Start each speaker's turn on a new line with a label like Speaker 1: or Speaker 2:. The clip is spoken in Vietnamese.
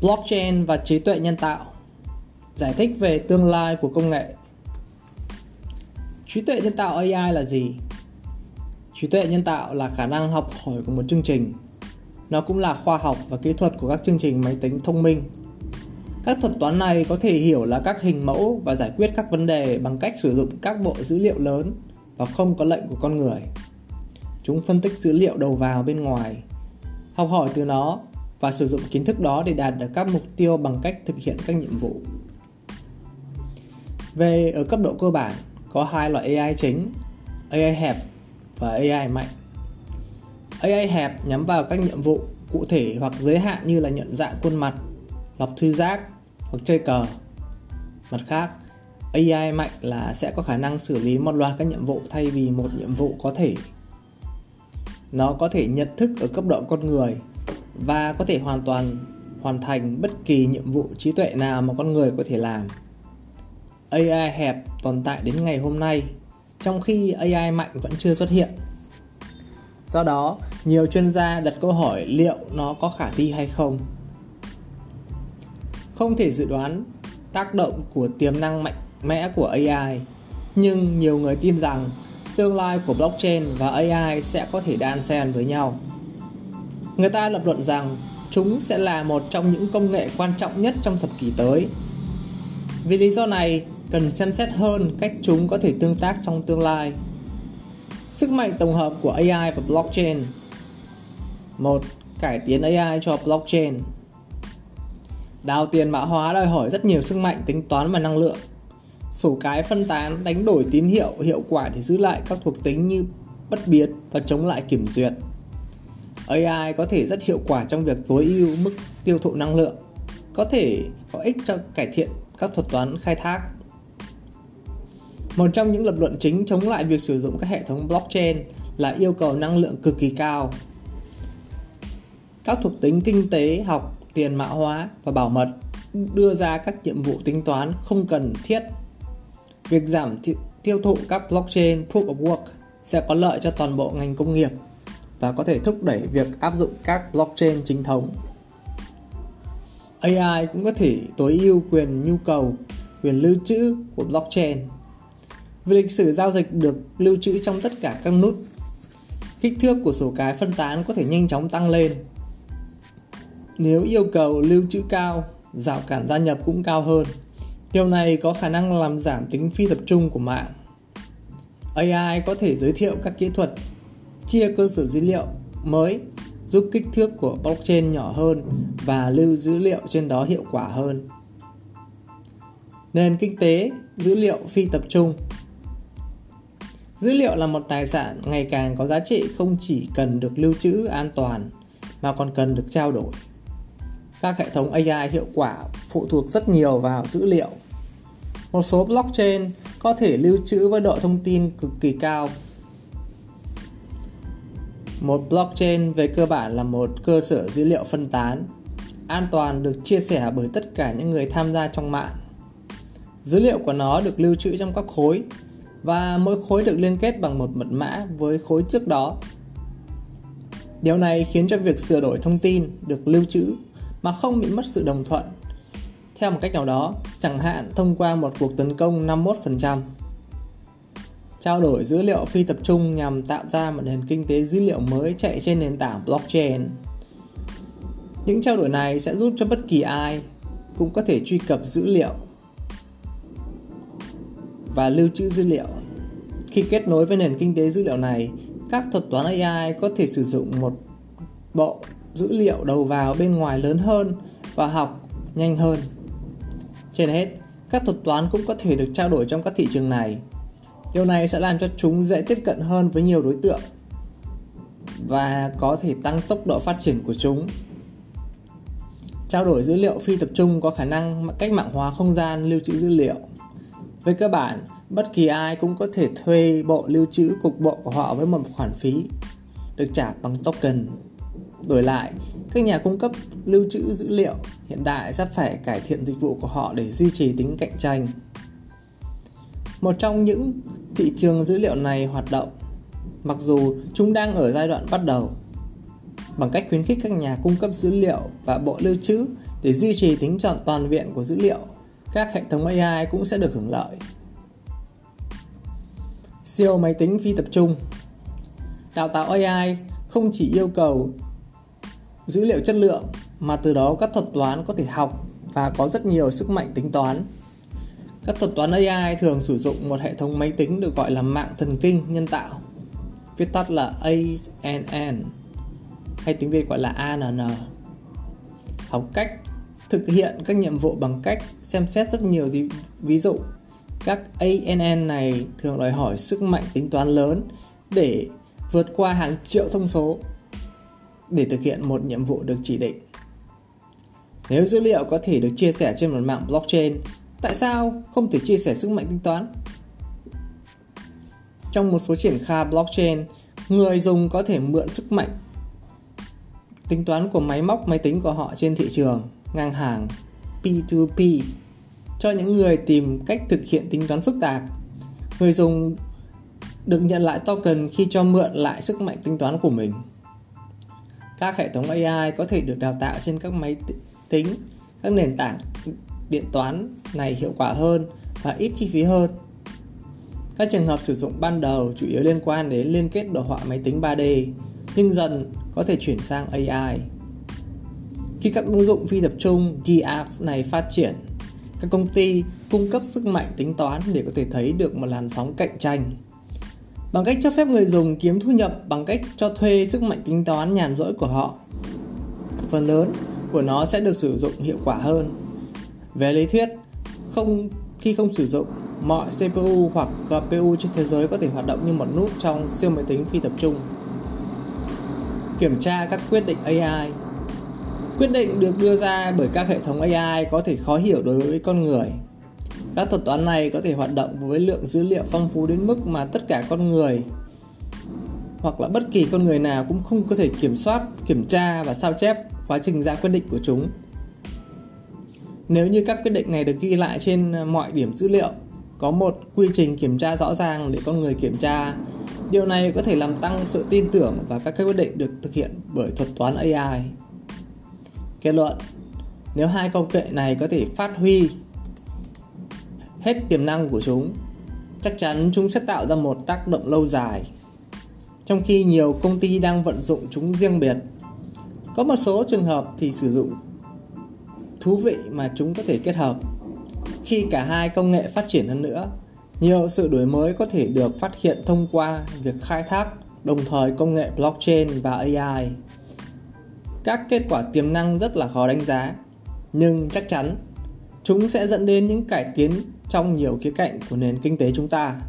Speaker 1: blockchain và trí tuệ nhân tạo. Giải thích về tương lai của công nghệ. Trí tuệ nhân tạo ai là gì? Trí tuệ nhân tạo là khả năng học hỏi của một chương trình. Nó cũng là khoa học và kỹ thuật của các chương trình máy tính thông minh. Các thuật toán này có thể hiểu là các hình mẫu và giải quyết các vấn đề bằng cách sử dụng các bộ dữ liệu lớn và không có lệnh của con người. Chúng phân tích dữ liệu đầu vào bên ngoài. Học hỏi từ nó và sử dụng kiến thức đó để đạt được các mục tiêu bằng cách thực hiện các nhiệm vụ. Về ở cấp độ cơ bản, có hai loại AI chính, AI hẹp và AI mạnh. AI hẹp nhắm vào các nhiệm vụ cụ thể hoặc giới hạn như là nhận dạng khuôn mặt, lọc thư giác hoặc chơi cờ. Mặt khác, AI mạnh là sẽ có khả năng xử lý một loạt các nhiệm vụ thay vì một nhiệm vụ có thể. Nó có thể nhận thức ở cấp độ con người và có thể hoàn toàn hoàn thành bất kỳ nhiệm vụ trí tuệ nào mà con người có thể làm. AI hẹp tồn tại đến ngày hôm nay, trong khi AI mạnh vẫn chưa xuất hiện. Do đó, nhiều chuyên gia đặt câu hỏi liệu nó có khả thi hay không. Không thể dự đoán tác động của tiềm năng mạnh mẽ của AI, nhưng nhiều người tin rằng tương lai của blockchain và AI sẽ có thể đan xen với nhau. Người ta lập luận rằng chúng sẽ là một trong những công nghệ quan trọng nhất trong thập kỷ tới. Vì lý do này, cần xem xét hơn cách chúng có thể tương tác trong tương lai. Sức mạnh tổng hợp của AI và blockchain. một Cải tiến AI cho blockchain. Đào tiền mã hóa đòi hỏi rất nhiều sức mạnh tính toán và năng lượng. Sổ cái phân tán đánh đổi tín hiệu hiệu quả để giữ lại các thuộc tính như bất biến và chống lại kiểm duyệt. AI có thể rất hiệu quả trong việc tối ưu mức tiêu thụ năng lượng, có thể có ích cho cải thiện các thuật toán khai thác. Một trong những lập luận chính chống lại việc sử dụng các hệ thống blockchain là yêu cầu năng lượng cực kỳ cao. Các thuộc tính kinh tế học, tiền mã hóa và bảo mật đưa ra các nhiệm vụ tính toán không cần thiết. Việc giảm tiêu thụ các blockchain proof of work sẽ có lợi cho toàn bộ ngành công nghiệp và có thể thúc đẩy việc áp dụng các blockchain chính thống. AI cũng có thể tối ưu quyền nhu cầu, quyền lưu trữ của blockchain. Vì lịch sử giao dịch được lưu trữ trong tất cả các nút, kích thước của sổ cái phân tán có thể nhanh chóng tăng lên. Nếu yêu cầu lưu trữ cao, rào cản gia nhập cũng cao hơn. Điều này có khả năng làm giảm tính phi tập trung của mạng. AI có thể giới thiệu các kỹ thuật chia cơ sở dữ liệu mới, giúp kích thước của blockchain nhỏ hơn và lưu dữ liệu trên đó hiệu quả hơn. Nền kinh tế, dữ liệu phi tập trung Dữ liệu là một tài sản ngày càng có giá trị không chỉ cần được lưu trữ an toàn mà còn cần được trao đổi. Các hệ thống AI hiệu quả phụ thuộc rất nhiều vào dữ liệu. Một số blockchain có thể lưu trữ với độ thông tin cực kỳ cao một blockchain về cơ bản là một cơ sở dữ liệu phân tán, an toàn được chia sẻ bởi tất cả những người tham gia trong mạng. Dữ liệu của nó được lưu trữ trong các khối và mỗi khối được liên kết bằng một mật mã với khối trước đó. Điều này khiến cho việc sửa đổi thông tin được lưu trữ mà không bị mất sự đồng thuận. Theo một cách nào đó, chẳng hạn thông qua một cuộc tấn công 51% trao đổi dữ liệu phi tập trung nhằm tạo ra một nền kinh tế dữ liệu mới chạy trên nền tảng blockchain. Những trao đổi này sẽ giúp cho bất kỳ ai cũng có thể truy cập dữ liệu và lưu trữ dữ liệu. Khi kết nối với nền kinh tế dữ liệu này, các thuật toán AI có thể sử dụng một bộ dữ liệu đầu vào bên ngoài lớn hơn và học nhanh hơn. Trên hết, các thuật toán cũng có thể được trao đổi trong các thị trường này Điều này sẽ làm cho chúng dễ tiếp cận hơn với nhiều đối tượng và có thể tăng tốc độ phát triển của chúng. Trao đổi dữ liệu phi tập trung có khả năng cách mạng hóa không gian lưu trữ dữ liệu. Về cơ bản, bất kỳ ai cũng có thể thuê bộ lưu trữ cục bộ của họ với một khoản phí được trả bằng token. Đổi lại, các nhà cung cấp lưu trữ dữ liệu hiện đại sẽ phải cải thiện dịch vụ của họ để duy trì tính cạnh tranh. Một trong những thị trường dữ liệu này hoạt động, mặc dù chúng đang ở giai đoạn bắt đầu. Bằng cách khuyến khích các nhà cung cấp dữ liệu và bộ lưu trữ để duy trì tính chọn toàn viện của dữ liệu, các hệ thống AI cũng sẽ được hưởng lợi. Siêu máy tính phi tập trung Đào tạo AI không chỉ yêu cầu dữ liệu chất lượng mà từ đó các thuật toán có thể học và có rất nhiều sức mạnh tính toán. Các thuật toán AI thường sử dụng một hệ thống máy tính được gọi là mạng thần kinh nhân tạo, viết tắt là ANN hay tiếng Việt gọi là ANN. Học cách thực hiện các nhiệm vụ bằng cách xem xét rất nhiều ví dụ. Các ANN này thường đòi hỏi sức mạnh tính toán lớn để vượt qua hàng triệu thông số để thực hiện một nhiệm vụ được chỉ định. Nếu dữ liệu có thể được chia sẻ trên một mạng blockchain, tại sao không thể chia sẻ sức mạnh tính toán? Trong một số triển khai blockchain, người dùng có thể mượn sức mạnh tính toán của máy móc máy tính của họ trên thị trường, ngang hàng P2P cho những người tìm cách thực hiện tính toán phức tạp. Người dùng được nhận lại token khi cho mượn lại sức mạnh tính toán của mình. Các hệ thống AI có thể được đào tạo trên các máy tính, các nền tảng điện toán này hiệu quả hơn và ít chi phí hơn. Các trường hợp sử dụng ban đầu chủ yếu liên quan đến liên kết đồ họa máy tính 3D, nhưng dần có thể chuyển sang AI. Khi các ứng dụng phi tập trung DApp này phát triển, các công ty cung cấp sức mạnh tính toán để có thể thấy được một làn sóng cạnh tranh bằng cách cho phép người dùng kiếm thu nhập bằng cách cho thuê sức mạnh tính toán nhàn rỗi của họ. Phần lớn của nó sẽ được sử dụng hiệu quả hơn. Về lý thuyết, không khi không sử dụng, mọi CPU hoặc GPU trên thế giới có thể hoạt động như một nút trong siêu máy tính phi tập trung. Kiểm tra các quyết định AI Quyết định được đưa ra bởi các hệ thống AI có thể khó hiểu đối với con người các thuật toán này có thể hoạt động với lượng dữ liệu phong phú đến mức mà tất cả con người hoặc là bất kỳ con người nào cũng không có thể kiểm soát, kiểm tra và sao chép quá trình ra quyết định của chúng. Nếu như các quyết định này được ghi lại trên ờ, mọi điểm dữ liệu, có một quy trình kiểm tra rõ ràng để con người kiểm tra, điều này có thể làm tăng sự tin tưởng và các quyết định được thực hiện bởi thuật toán AI. Kết luận, nếu hai công nghệ này có thể phát huy hết tiềm năng của chúng chắc chắn chúng sẽ tạo ra một tác động lâu dài trong khi nhiều công ty đang vận dụng chúng riêng biệt có một số trường hợp thì sử dụng thú vị mà chúng có thể kết hợp. Khi cả hai công nghệ phát triển hơn nữa, nhiều sự đổi mới có thể được phát hiện thông qua việc khai thác, đồng thời công nghệ blockchain và ai các kết quả tiềm năng rất là khó đánh giá, nhưng chắc chắn chúng sẽ dẫn đến những cải tiến trong nhiều khía cạnh của nền kinh tế chúng ta.